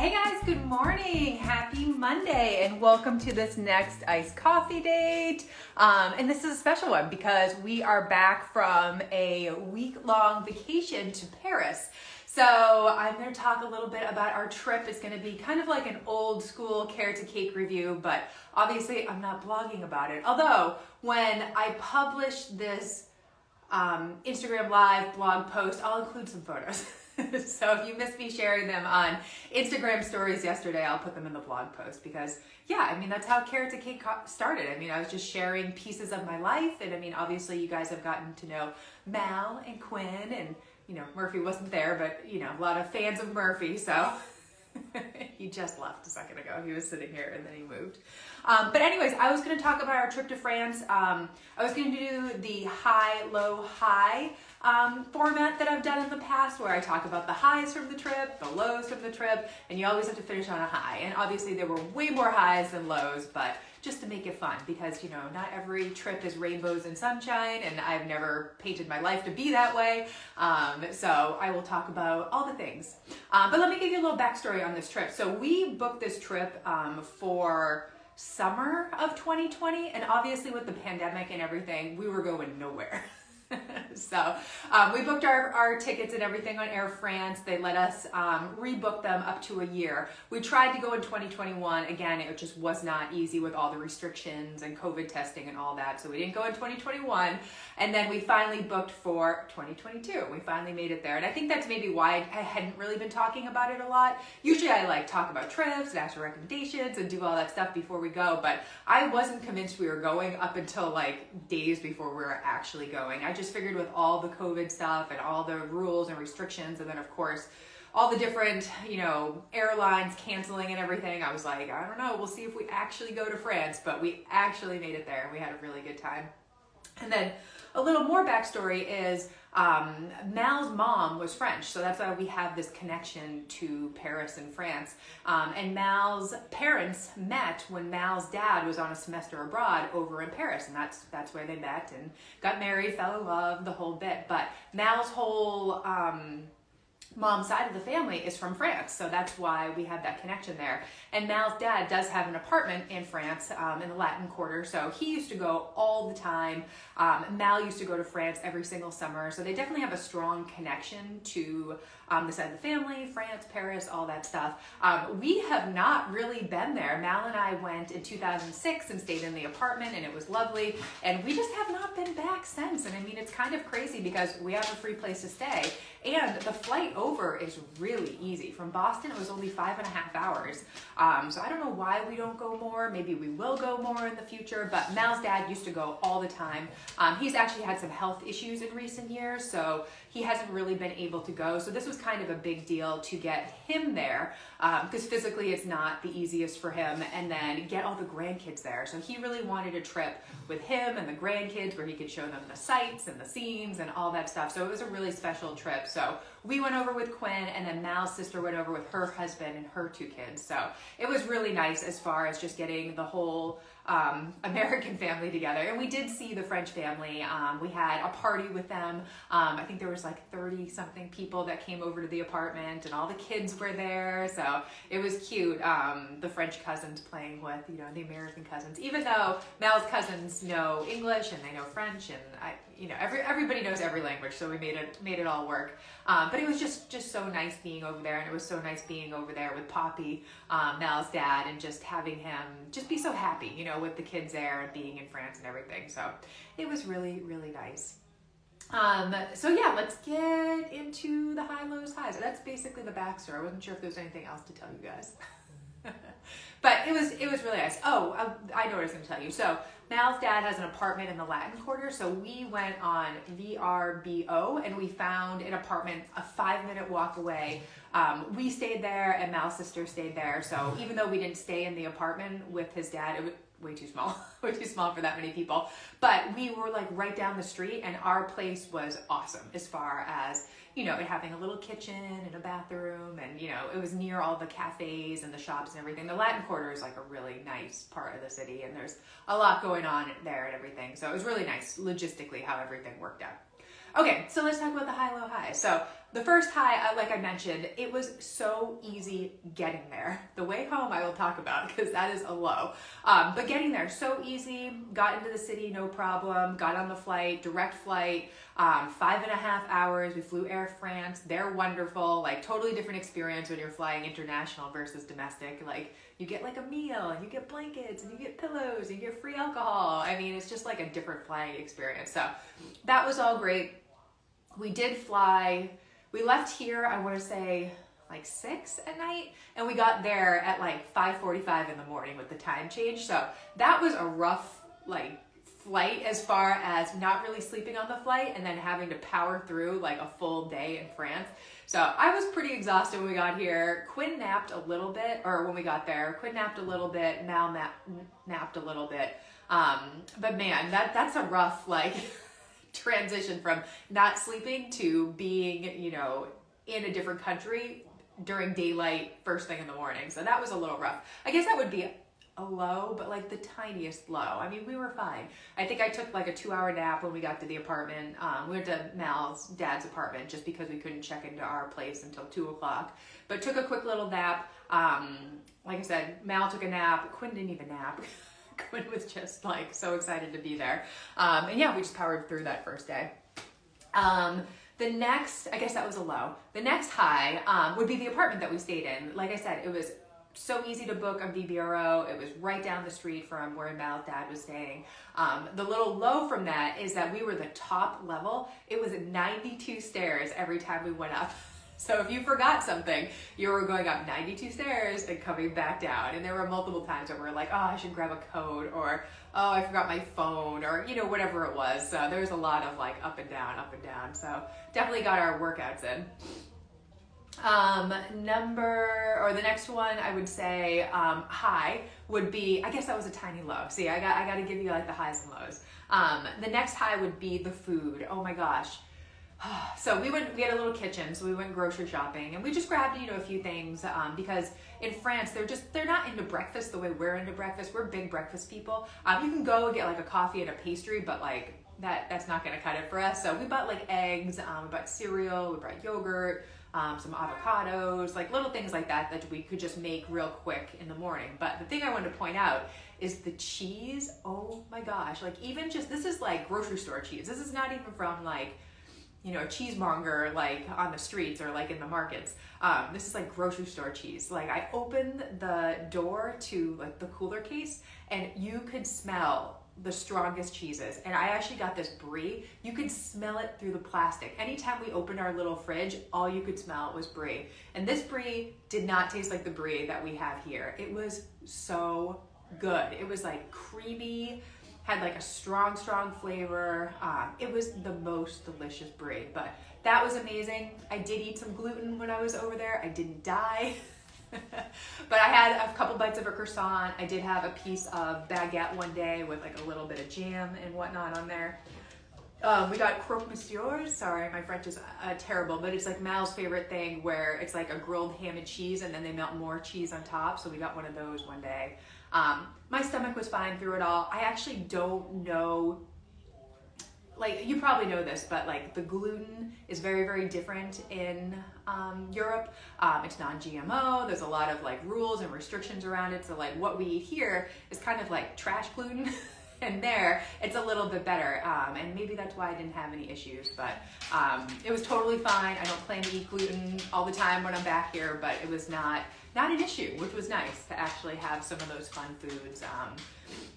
Hey guys, good morning. Happy Monday, and welcome to this next iced coffee date. Um, and this is a special one because we are back from a week long vacation to Paris. So I'm going to talk a little bit about our trip. It's going to be kind of like an old school carrot to cake review, but obviously I'm not blogging about it. Although when I publish this um, Instagram live blog post, I'll include some photos. so if you missed me sharing them on Instagram stories yesterday, I'll put them in the blog post because, yeah, I mean, that's how Carrot to Cake started. I mean, I was just sharing pieces of my life. And I mean, obviously, you guys have gotten to know Mal and Quinn, and, you know, Murphy wasn't there, but, you know, a lot of fans of Murphy. So he just left a second ago. He was sitting here and then he moved. Um, but anyways, I was going to talk about our trip to France. Um, I was going to do the high, low, high um, format that I've done in the past where I talk about the highs from the trip, the lows from the trip, and you always have to finish on a high. And obviously there were way more highs than lows, but just to make it fun because you know not every trip is rainbows and sunshine and i've never painted my life to be that way. Um, so i will talk about all the things. Um, but let me give you a little backstory on this trip. So we booked this trip um, for summer of 2020 and obviously with the pandemic and everything we were going nowhere so um, we booked our, our tickets and everything on Air France. They let us um, rebook them up to a year. We tried to go in 2021. Again, it just was not easy with all the restrictions and COVID testing and all that. So we didn't go in 2021. And then we finally booked for 2022. We finally made it there. And I think that's maybe why I hadn't really been talking about it a lot. Usually I like talk about trips and ask for recommendations and do all that stuff before we go. But I wasn't convinced we were going up until like days before we were actually going. I just figured with all the COVID stuff and all the rules and restrictions, and then of course all the different, you know, airlines canceling and everything. I was like, I don't know, we'll see if we actually go to France, but we actually made it there and we had a really good time. And then a little more backstory is um, Mal's mom was French, so that's why we have this connection to Paris and France. Um, and Mal's parents met when Mal's dad was on a semester abroad over in Paris, and that's that's where they met and got married, fell in love, the whole bit. But Mal's whole um, mom's side of the family is from France, so that's why we have that connection there. And Mal's dad does have an apartment in France um, in the Latin Quarter, so he used to go all the time. Um, Mal used to go to France every single summer, so they definitely have a strong connection to um, the side of the family, France, Paris, all that stuff. Um, we have not really been there. Mal and I went in 2006 and stayed in the apartment, and it was lovely. And we just have not been back since. And I mean, it's kind of crazy because we have a free place to stay, and the flight over is really easy. From Boston, it was only five and a half hours. Um, so I don't know why we don't go more. Maybe we will go more in the future. But Mal's dad used to go all the time. Um, he's actually had some health issues in recent years, so he hasn't really been able to go. So this was kind of a big deal to get him there because um, physically it's not the easiest for him, and then get all the grandkids there. So he really wanted a trip with him and the grandkids where he could show them the sights and the scenes and all that stuff. So it was a really special trip. So we went over with Quinn, and then Mal's sister went over with her husband and her two kids. So it was really nice as far as just getting the whole um, American family together. And we did see the French family. Um, we had a party with them. Um, I think there was like 30 something people that came over to the apartment and all the kids were there. So it was cute. Um, the French cousins playing with, you know, the American cousins, even though Mal's cousins know English and they know French and I, you know, every, everybody knows every language. So we made it, made it all work. Um, but it was just, just so nice being over there. And it was so nice being over there with Poppy, um, Mal's dad, and just having him just be so happy, you know, with the kids there and being in France and everything. So it was really, really nice. Um, so yeah, let's get into the high, lows, highs. That's basically the backstory. I wasn't sure if there was anything else to tell you guys. but it was it was really nice. Oh, I, uh, I know what I was going to tell you. So Mal's dad has an apartment in the Latin Quarter, so we went on VRBO and we found an apartment a five minute walk away. Um, we stayed there, and Mal's sister stayed there. So even though we didn't stay in the apartment with his dad, it was way too small, way too small for that many people. But we were like right down the street, and our place was awesome as far as you know, it having a little kitchen and a bathroom, and you know, it was near all the cafes and the shops and everything. The Latin Quarter is like a really nice part of the city, and there's a lot going on there and everything. So it was really nice logistically how everything worked out. Okay, so let's talk about the high low high. So the first high, uh, like I mentioned, it was so easy getting there. The way home, I will talk about because that is a low. Um, but getting there, so easy. Got into the city, no problem. Got on the flight, direct flight, um, five and a half hours. We flew Air France. They're wonderful. Like totally different experience when you're flying international versus domestic. Like you get like a meal, you get blankets, and you get pillows, and you get free alcohol. I mean, it's just like a different flying experience. So that was all great we did fly. We left here, I want to say like six at night, and we got there at like 5:45 in the morning with the time change. So that was a rough like flight as far as not really sleeping on the flight and then having to power through like a full day in France. So I was pretty exhausted when we got here. Quinn napped a little bit, or when we got there, Quinn napped a little bit. Mal nap- napped a little bit. Um, but man, that that's a rough like. transition from not sleeping to being, you know, in a different country during daylight first thing in the morning. So that was a little rough. I guess that would be a low, but like the tiniest low. I mean, we were fine. I think I took like a two hour nap when we got to the apartment. Um, we went to Mal's dad's apartment just because we couldn't check into our place until two o'clock, but took a quick little nap. Um, like I said, Mal took a nap. Quinn didn't even nap. Quinn was just like so excited to be there. Um, and yeah, we just powered through that first day. Um, the next, I guess that was a low. The next high um, would be the apartment that we stayed in. Like I said, it was so easy to book on VRBO. It was right down the street from where Mal's dad was staying. Um, the little low from that is that we were the top level. It was 92 stairs every time we went up. So if you forgot something, you were going up 92 stairs and coming back down. And there were multiple times where we are like, oh, I should grab a coat, or oh, I forgot my phone, or you know, whatever it was. So there was a lot of like up and down, up and down. So definitely got our workouts in. Um, number or the next one, I would say um, high would be. I guess that was a tiny low. See, I got I got to give you like the highs and lows. Um, the next high would be the food. Oh my gosh so we went we had a little kitchen so we went grocery shopping and we just grabbed you know a few things um, because in france they're just they're not into breakfast the way we're into breakfast. We're big breakfast people. Um, you can go get like a coffee and a pastry but like that that's not to cut it for us. So we bought like eggs um, we bought cereal we bought yogurt um, some avocados like little things like that that we could just make real quick in the morning. But the thing i wanted to point out is the cheese oh my gosh like even just this is like grocery store cheese. This is not even from like you know, a cheesemonger like on the streets or like in the markets. Um, this is like grocery store cheese. Like I opened the door to like the cooler case and you could smell the strongest cheeses. And I actually got this brie. You could smell it through the plastic. Anytime we opened our little fridge, all you could smell was brie. And this brie did not taste like the brie that we have here. It was so good. It was like creamy, had like a strong, strong flavor. Um, it was the most delicious brie, but that was amazing. I did eat some gluten when I was over there. I didn't die. but I had a couple bites of a croissant. I did have a piece of baguette one day with like a little bit of jam and whatnot on there. Um, we got croque monsieur. Sorry, my French is uh, terrible, but it's like Mal's favorite thing where it's like a grilled ham and cheese and then they melt more cheese on top. So we got one of those one day. Um, my stomach was fine through it all. I actually don't know like you probably know this, but like the gluten is very, very different in um, Europe. Um, it's non-GMO. There's a lot of like rules and restrictions around it. So like what we eat here is kind of like trash gluten. and there it's a little bit better um, and maybe that's why i didn't have any issues but um, it was totally fine i don't plan to eat gluten all the time when i'm back here but it was not not an issue, which was nice to actually have some of those fun foods. Um,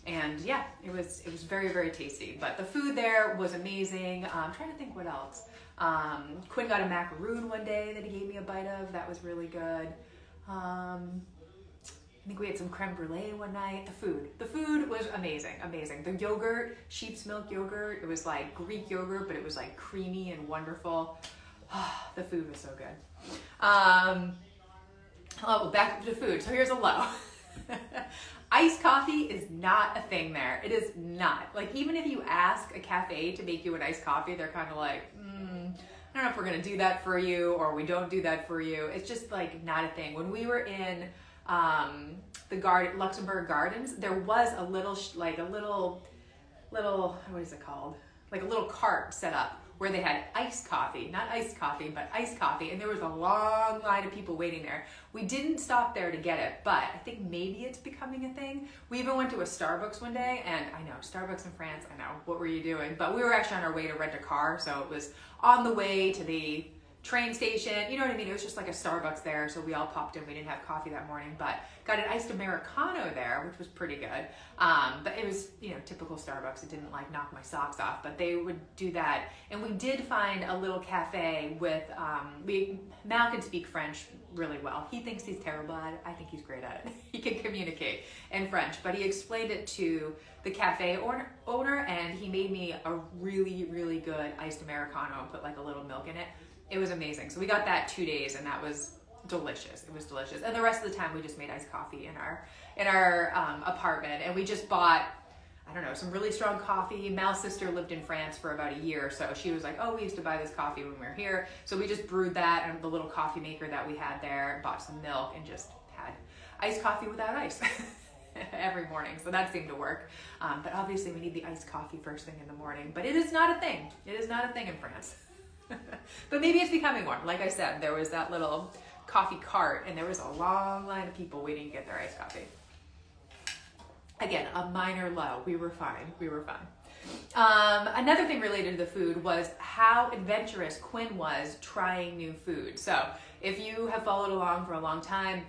and yeah, it was it was very very tasty. But the food there was amazing. Um, I'm trying to think what else. Um, Quinn got a macaroon one day that he gave me a bite of. That was really good. Um, I think we had some creme brulee one night. The food, the food was amazing, amazing. The yogurt, sheep's milk yogurt. It was like Greek yogurt, but it was like creamy and wonderful. the food was so good. Um, Oh, back to food. So here's a low. iced coffee is not a thing there. It is not. Like, even if you ask a cafe to make you an iced coffee, they're kind of like, mm, I don't know if we're gonna do that for you or we don't do that for you. It's just like not a thing. When we were in um, the garden, Luxembourg Gardens, there was a little, like a little, little, what is it called? Like a little cart set up where they had iced coffee, not iced coffee, but iced coffee, and there was a long line of people waiting there. We didn't stop there to get it, but I think maybe it's becoming a thing. We even went to a Starbucks one day, and I know, Starbucks in France, I know, what were you doing? But we were actually on our way to rent a car, so it was on the way to the train station. You know what I mean? It was just like a Starbucks there, so we all popped in. We didn't have coffee that morning, but got an iced Americano there, which was pretty good. Um, but it was, you know, typical Starbucks. It didn't like knock my socks off, but they would do that. And we did find a little cafe with, um, we, Mal can speak French really well. He thinks he's terrible at it. I think he's great at it. he can communicate in French, but he explained it to the cafe owner and he made me a really, really good iced Americano and put like a little milk in it it was amazing. So we got that two days, and that was delicious. It was delicious. And the rest of the time, we just made iced coffee in our in our um, apartment, and we just bought. I don't know, some really strong coffee. Mal's sister lived in France for about a year, so she was like, "Oh, we used to buy this coffee when we were here." So we just brewed that and the little coffee maker that we had there, bought some milk, and just had iced coffee without ice every morning. So that seemed to work. Um, but obviously, we need the iced coffee first thing in the morning. But it is not a thing. It is not a thing in France. but maybe it's becoming one. Like I said, there was that little coffee cart and there was a long line of people waiting to get their iced coffee. Again, a minor low. We were fine. We were fine. Um, another thing related to the food was how adventurous Quinn was trying new food. So, if you have followed along for a long time,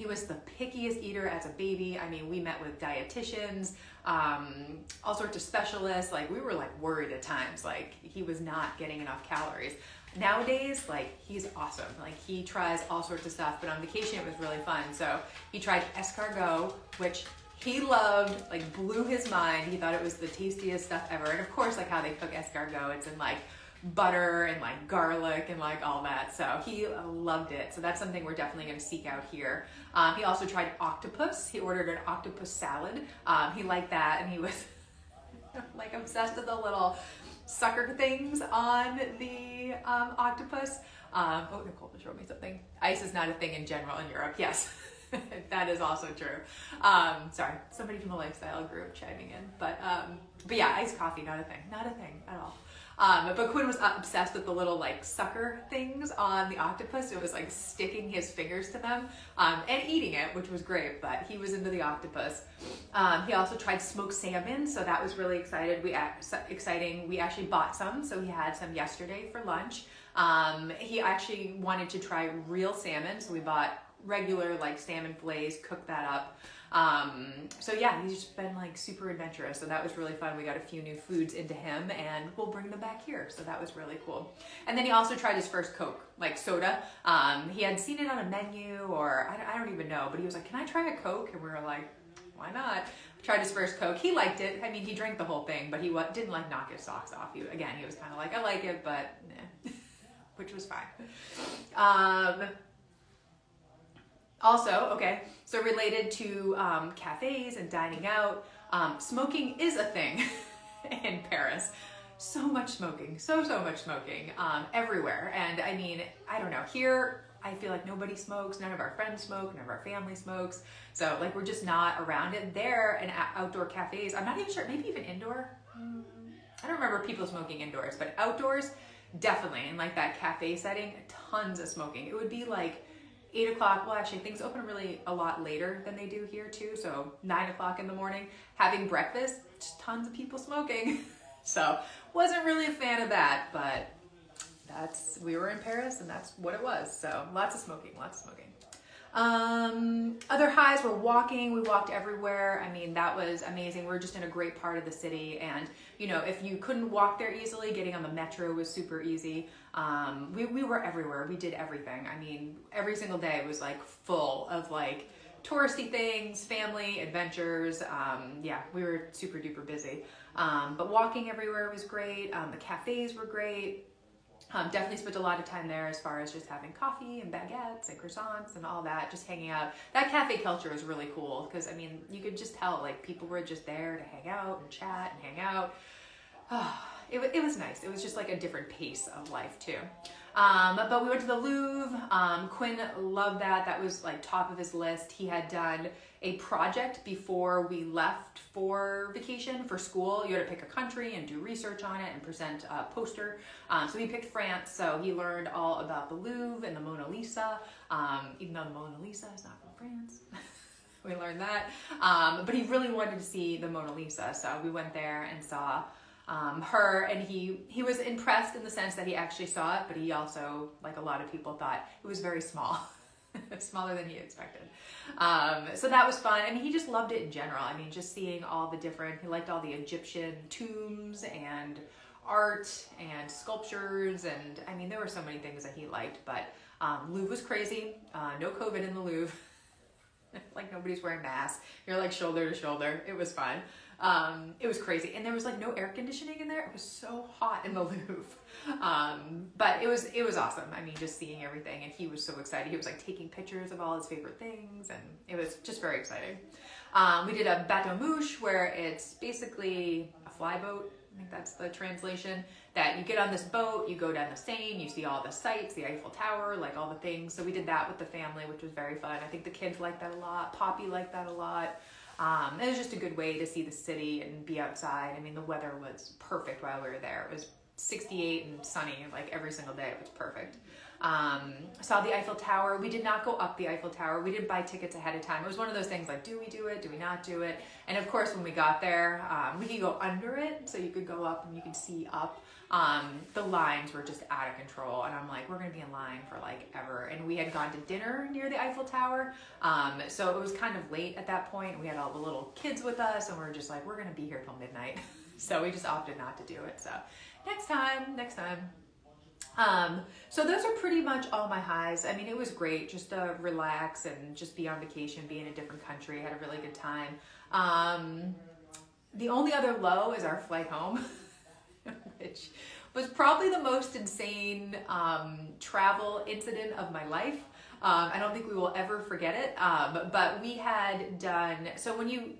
he was the pickiest eater as a baby. I mean, we met with dietitians, um, all sorts of specialists. Like we were like worried at times, like he was not getting enough calories. Nowadays, like he's awesome. Like he tries all sorts of stuff. But on vacation, it was really fun. So he tried escargot, which he loved. Like blew his mind. He thought it was the tastiest stuff ever. And of course, like how they cook escargot, it's in like butter and like garlic and like all that. So he loved it. So that's something we're definitely going to seek out here. Um, he also tried octopus. He ordered an octopus salad. Um, he liked that and he was like obsessed with the little sucker things on the um, octopus. Um, oh, Nicole just showed me something. Ice is not a thing in general in Europe. Yes. that is also true. Um, sorry, somebody from the lifestyle group chiming in, but um, but yeah, iced coffee, not a thing, not a thing at all. Um, but Quinn was obsessed with the little like sucker things on the octopus. It was like sticking his fingers to them um, and eating it, which was great. But he was into the octopus. Um, he also tried smoked salmon, so that was really excited. We exciting. We actually bought some, so he had some yesterday for lunch. Um, he actually wanted to try real salmon, so we bought regular like salmon fillets, cooked that up. Um, so yeah, he's just been like super adventurous. So that was really fun. We got a few new foods into him and we'll bring them back here. So that was really cool. And then he also tried his first Coke, like soda. Um, he had seen it on a menu or I, I don't even know, but he was like, can I try a Coke? And we were like, why not? Tried his first Coke. He liked it. I mean, he drank the whole thing, but he didn't like knock his socks off. He, again, he was kind of like, I like it, but which was fine. Um, also, okay, so related to um, cafes and dining out, um, smoking is a thing in Paris. So much smoking, so, so much smoking um, everywhere. And I mean, I don't know, here I feel like nobody smokes, none of our friends smoke, none of our family smokes. So, like, we're just not around it. There and outdoor cafes, I'm not even sure, maybe even indoor. I don't remember people smoking indoors, but outdoors, definitely. In like that cafe setting, tons of smoking. It would be like, eight o'clock well actually things open really a lot later than they do here too so nine o'clock in the morning having breakfast tons of people smoking so wasn't really a fan of that but that's we were in paris and that's what it was so lots of smoking lots of smoking um, other highs were walking. We walked everywhere. I mean, that was amazing. We are just in a great part of the city. And, you know, if you couldn't walk there easily, getting on the metro was super easy. Um, we, we were everywhere. We did everything. I mean, every single day was like full of like touristy things, family, adventures. Um, yeah, we were super duper busy. Um, but walking everywhere was great. Um, the cafes were great. Um, definitely spent a lot of time there as far as just having coffee and baguettes and croissants and all that, just hanging out. That cafe culture was really cool because I mean, you could just tell like people were just there to hang out and chat and hang out. Oh, it, it was nice. It was just like a different pace of life too. Um, but we went to the Louvre. Um, Quinn loved that. That was like top of his list. He had done a project before we left for vacation for school. You had to pick a country and do research on it and present a poster. Um, so he picked France. So he learned all about the Louvre and the Mona Lisa, um, even though the Mona Lisa is not from France. we learned that. Um, but he really wanted to see the Mona Lisa. So we went there and saw um, her and he he was impressed in the sense that he actually saw it but he also like a lot of people thought it was very small smaller than he expected. Um, so that was fun I mean he just loved it in general. I mean just seeing all the different he liked all the Egyptian tombs and art and sculptures and I mean there were so many things that he liked but um, Louvre was crazy. Uh, no COVID in the Louvre. Like nobody's wearing masks. You're like shoulder to shoulder. It was fun um, it was crazy, and there was like no air conditioning in there. It was so hot in the Louvre, um, but it was it was awesome. I mean, just seeing everything, and he was so excited. He was like taking pictures of all his favorite things, and it was just very exciting. Um, we did a bateau mouche, where it's basically a flyboat. I think that's the translation. That you get on this boat, you go down the Seine, you see all the sights, the Eiffel Tower, like all the things. So we did that with the family, which was very fun. I think the kids liked that a lot. Poppy liked that a lot. Um, it was just a good way to see the city and be outside. I mean, the weather was perfect while we were there. It was 68 and sunny like every single day. It was perfect. Um, saw the Eiffel Tower. We did not go up the Eiffel Tower. We didn't buy tickets ahead of time. It was one of those things like, do we do it? Do we not do it? And of course, when we got there, um, we could go under it, so you could go up and you could see up. Um, the lines were just out of control, and I'm like, we're gonna be in line for like ever. And we had gone to dinner near the Eiffel Tower, um, so it was kind of late at that point. We had all the little kids with us, and we are just like, we're gonna be here till midnight. so we just opted not to do it. So next time, next time. Um, so those are pretty much all my highs. I mean, it was great just to relax and just be on vacation, be in a different country. had a really good time. Um, the only other low is our flight home. which was probably the most insane um, travel incident of my life. Um, I don't think we will ever forget it. Um, but we had done so when you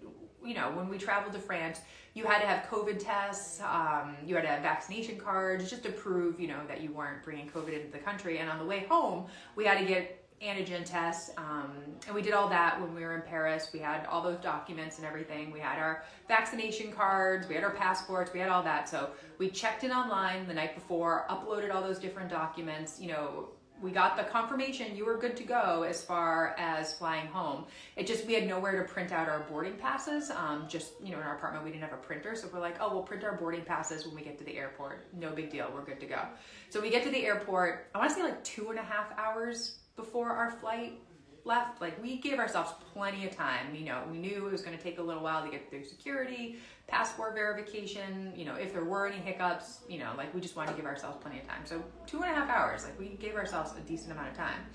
you know when we traveled to France, you had to have COVID tests, um, you had to have vaccination cards just to prove you know that you weren't bringing COVID into the country. And on the way home, we had to get antigen tests. Um, and we did all that when we were in Paris. We had all those documents and everything. We had our vaccination cards, we had our passports, we had all that. So we checked in online the night before, uploaded all those different documents, you know. We got the confirmation you were good to go as far as flying home. It just, we had nowhere to print out our boarding passes. Um, just, you know, in our apartment, we didn't have a printer. So we're like, oh, we'll print our boarding passes when we get to the airport. No big deal. We're good to go. So we get to the airport, I want to say like two and a half hours before our flight left. Like we gave ourselves plenty of time. You know, we knew it was going to take a little while to get through security, passport verification. You know, if there were any hiccups, you know, like we just wanted to give ourselves plenty of time. So two and a half hours. Like we gave ourselves a decent amount of time.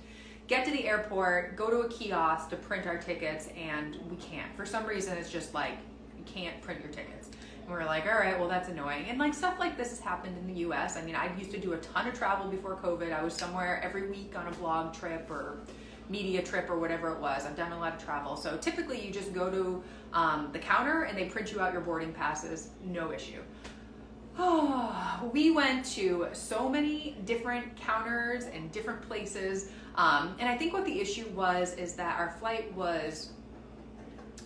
Get to the airport, go to a kiosk to print our tickets, and we can't. For some reason, it's just like you can't print your tickets. And we are like, all right, well, that's annoying. And like stuff like this has happened in the US. I mean, I used to do a ton of travel before COVID. I was somewhere every week on a blog trip or media trip or whatever it was. I've done a lot of travel. So typically you just go to um, the counter and they print you out your boarding passes, no issue. Oh, we went to so many different counters and different places. Um, and I think what the issue was is that our flight was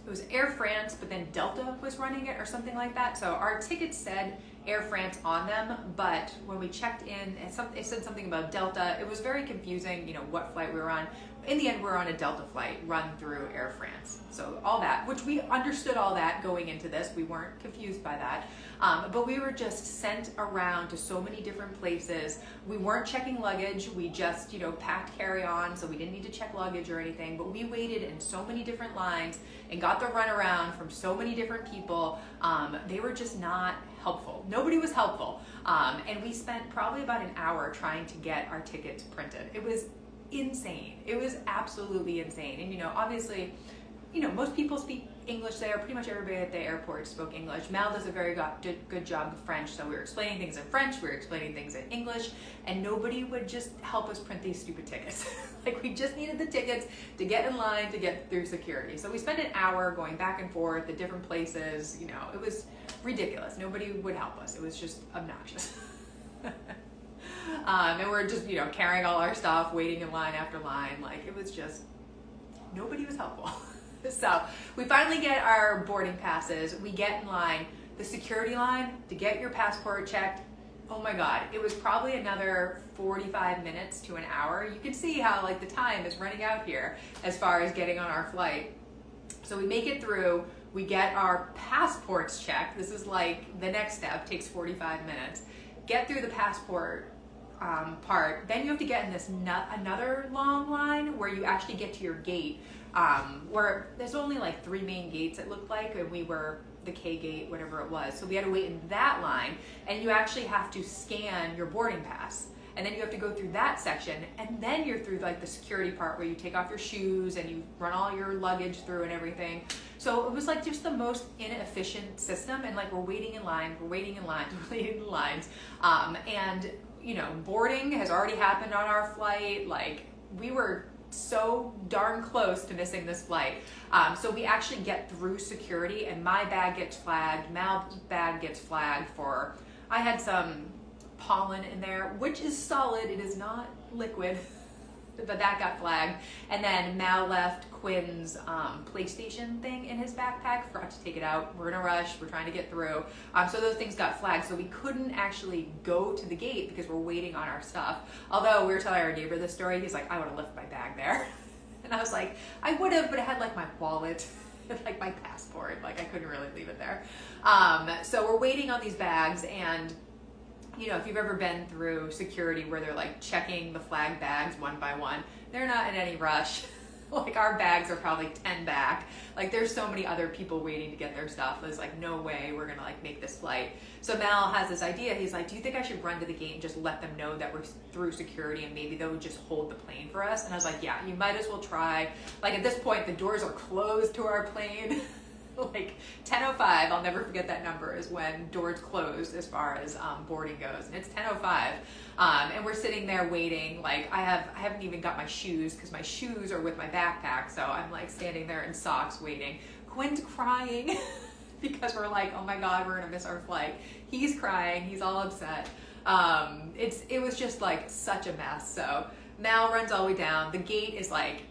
it was Air France, but then Delta was running it or something like that. So our tickets said Air France on them, but when we checked in, it said something about Delta. It was very confusing, you know, what flight we were on. In the end, we are on a Delta flight run through Air France. So all that, which we understood all that going into this. We weren't confused by that. Um, but we were just sent around to so many different places. We weren't checking luggage. We just, you know, packed carry on, so we didn't need to check luggage or anything. But we waited in so many different lines and got the runaround from so many different people. Um, they were just not helpful. Nobody was helpful. Um, and we spent probably about an hour trying to get our tickets printed. It was insane. It was absolutely insane. And, you know, obviously, you know, most people speak English there. Pretty much everybody at the airport spoke English. Mal does a very good, good job of French, so we were explaining things in French, we were explaining things in English, and nobody would just help us print these stupid tickets. like we just needed the tickets to get in line to get through security. So we spent an hour going back and forth at different places. You know, it was ridiculous. Nobody would help us. It was just obnoxious. um, and we're just, you know, carrying all our stuff, waiting in line after line. Like it was just, nobody was helpful. so we finally get our boarding passes. We get in line. The security line to get your passport checked. Oh my God, it was probably another 45 minutes to an hour. You can see how like the time is running out here as far as getting on our flight. So we make it through. We get our passports checked. This is like the next step, takes 45 minutes. Get through the passport um, part. Then you have to get in this another long line where you actually get to your gate. Um, where there's only like three main gates it looked like, and we were the K gate, whatever it was. So we had to wait in that line, and you actually have to scan your boarding pass and then you have to go through that section and then you're through like the security part where you take off your shoes and you run all your luggage through and everything so it was like just the most inefficient system and like we're waiting in line we're waiting in line we're waiting in lines um, and you know boarding has already happened on our flight like we were so darn close to missing this flight. Um, so we actually get through security, and my bag gets flagged. Mal's bag gets flagged for. I had some pollen in there, which is solid. It is not liquid, but that got flagged. And then Mal left Quinn's um, PlayStation thing in his backpack. Forgot to take it out. We're in a rush. We're trying to get through. Um, so those things got flagged. So we couldn't actually go to the gate because we're waiting on our stuff. Although we were telling our neighbor this story, he's like, I would have left my bag there. And I was like, I would have, but it had like my wallet. like my passport, like I couldn't really leave it there. Um, so we're waiting on these bags, and you know, if you've ever been through security where they're like checking the flag bags one by one, they're not in any rush. like our bags are probably 10 back. Like there's so many other people waiting to get their stuff. There's like no way we're gonna like make this flight. So Mal has this idea. He's like, do you think I should run to the gate and just let them know that we're through security and maybe they'll just hold the plane for us? And I was like, yeah, you might as well try. Like at this point, the doors are closed to our plane. like 10:05. I'll never forget that number is when doors closed as far as um, boarding goes, and it's 10:05. Um, and we're sitting there waiting. Like I have, I haven't even got my shoes because my shoes are with my backpack. So I'm like standing there in socks waiting. Quinn's crying because we're like, oh my god, we're gonna miss our flight. He's crying. He's all upset. Um, it's it was just like such a mess. So Mal runs all the way down. The gate is like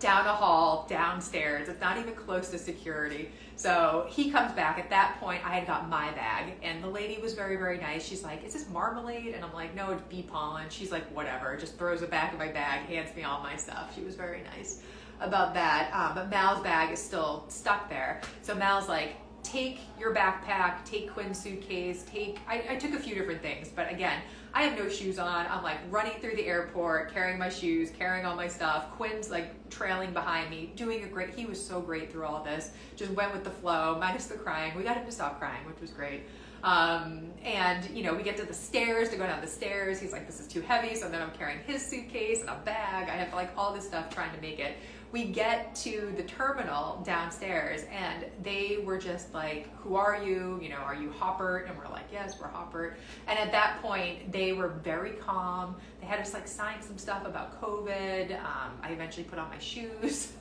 down a hall, downstairs. It's not even close to security. So he comes back. At that point, I had got my bag, and the lady was very, very nice. She's like, Is this marmalade? And I'm like, No, it's bee pollen. She's like, Whatever. Just throws it back in my bag, hands me all my stuff. She was very nice about that. Um, but Mal's bag is still stuck there. So Mal's like, Take your backpack, take Quinn's suitcase, take. I, I took a few different things, but again, I have no shoes on. I'm like running through the airport, carrying my shoes, carrying all my stuff. Quinn's like trailing behind me, doing a great. He was so great through all this. Just went with the flow, minus the crying. We got him to stop crying, which was great. Um, and you know, we get to the stairs to go down the stairs. He's like, "This is too heavy." So then I'm carrying his suitcase and a bag. I have like all this stuff trying to make it we get to the terminal downstairs and they were just like, Who are you? You know, are you Haupert? And we're like, Yes, we're Haupert. And at that point, they were very calm. They had us like sign some stuff about COVID. Um, I eventually put on my shoes.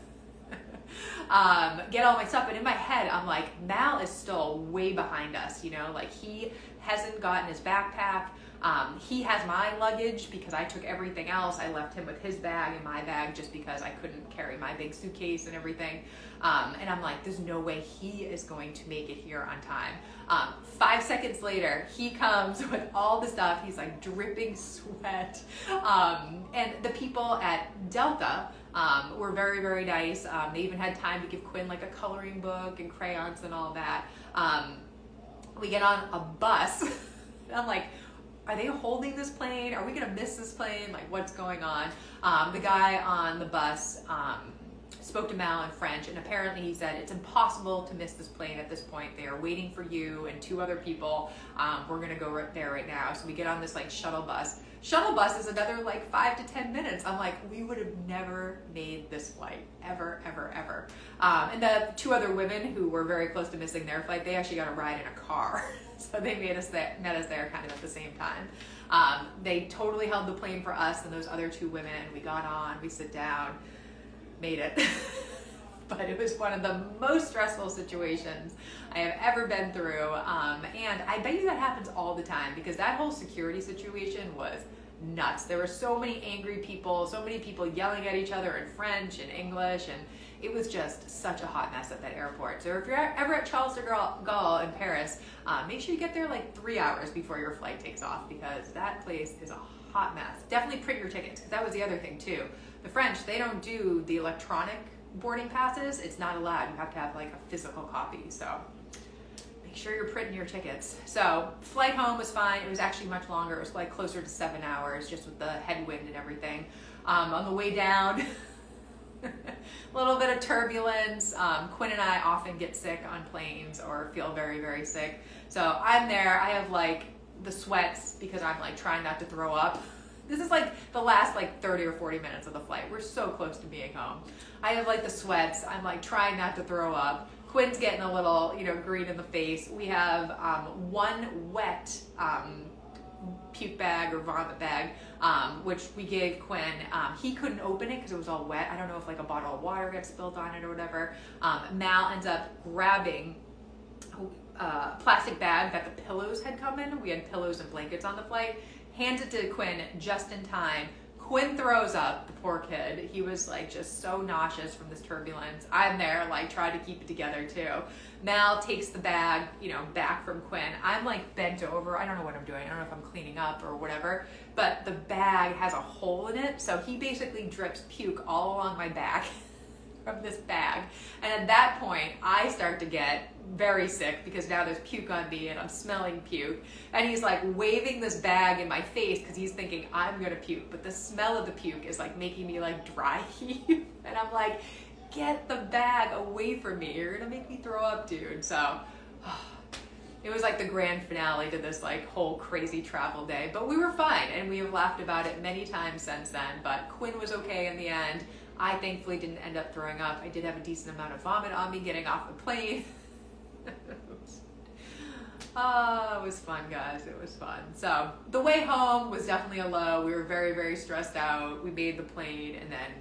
um, get all my stuff. And in my head, I'm like, Mal is still way behind us, you know, like he hasn't gotten his backpack. Um, he has my luggage because I took everything else. I left him with his bag and my bag just because I couldn't carry my big suitcase and everything. Um, and I'm like, there's no way he is going to make it here on time. Um, five seconds later, he comes with all the stuff. He's like dripping sweat. Um, and the people at Delta um, were very, very nice. Um, they even had time to give Quinn like a coloring book and crayons and all that. we get on a bus. I'm like, are they holding this plane? Are we gonna miss this plane? Like, what's going on? Um, the guy on the bus um, spoke to Mal in French, and apparently he said it's impossible to miss this plane at this point. They are waiting for you and two other people. Um, we're gonna go right there right now. So we get on this like shuttle bus. Shuttle bus is another like five to 10 minutes. I'm like, we would have never made this flight ever, ever, ever. Um, and the two other women who were very close to missing their flight, they actually got a ride in a car. so they made us there, met us there kind of at the same time. Um, they totally held the plane for us and those other two women. We got on, we sit down, made it. but it was one of the most stressful situations I have ever been through. Um, and I bet you that happens all the time because that whole security situation was nuts. There were so many angry people, so many people yelling at each other in French and English, and it was just such a hot mess at that airport. So if you're ever at Charles de Gaulle in Paris, um, make sure you get there like three hours before your flight takes off because that place is a hot mess. Definitely print your tickets because that was the other thing too. The French, they don't do the electronic boarding passes, it's not allowed. You have to have like a physical copy. So make sure you're printing your tickets. So flight home was fine. It was actually much longer. It was like closer to seven hours just with the headwind and everything. Um, on the way down, a little bit of turbulence. Um, Quinn and I often get sick on planes or feel very, very sick. So I'm there. I have like the sweats because I'm like trying not to throw up. This is like the last like 30 or 40 minutes of the flight. We're so close to being home. I have like the sweats. I'm like trying not to throw up. Quinn's getting a little, you know, green in the face. We have um, one wet um, puke bag or vomit bag, um, which we gave Quinn. Um, he couldn't open it because it was all wet. I don't know if like a bottle of water got spilled on it or whatever. Um, Mal ends up grabbing a uh, plastic bag that the pillows had come in. We had pillows and blankets on the flight hands it to Quinn just in time. Quinn throws up, the poor kid. He was like just so nauseous from this turbulence. I'm there, like, trying to keep it together too. Mal takes the bag, you know, back from Quinn. I'm like bent over. I don't know what I'm doing. I don't know if I'm cleaning up or whatever, but the bag has a hole in it. So he basically drips puke all along my back. from this bag. And at that point, I start to get very sick because now there's puke on me and I'm smelling puke. And he's like waving this bag in my face because he's thinking I'm gonna puke. But the smell of the puke is like making me like dry heave. and I'm like, get the bag away from me. You're gonna make me throw up, dude. So. it was like the grand finale to this like whole crazy travel day but we were fine and we have laughed about it many times since then but quinn was okay in the end I thankfully didn't end up throwing up. I did have a decent amount of vomit on me getting off the plane. oh, it was fun, guys. It was fun. So the way home was definitely a low. We were very, very stressed out. We made the plane and then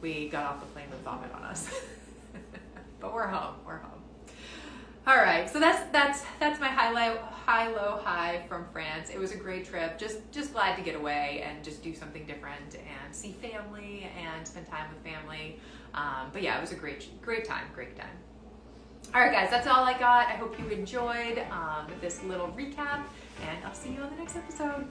we got off the plane with vomit on us. but we're home. We're home. All right, so that's that's that's my highlight, high, low, high from France. It was a great trip. Just just glad to get away and just do something different and see family and spend time with family. Um, but yeah, it was a great great time, great time. All right, guys, that's all I got. I hope you enjoyed um, this little recap, and I'll see you on the next episode.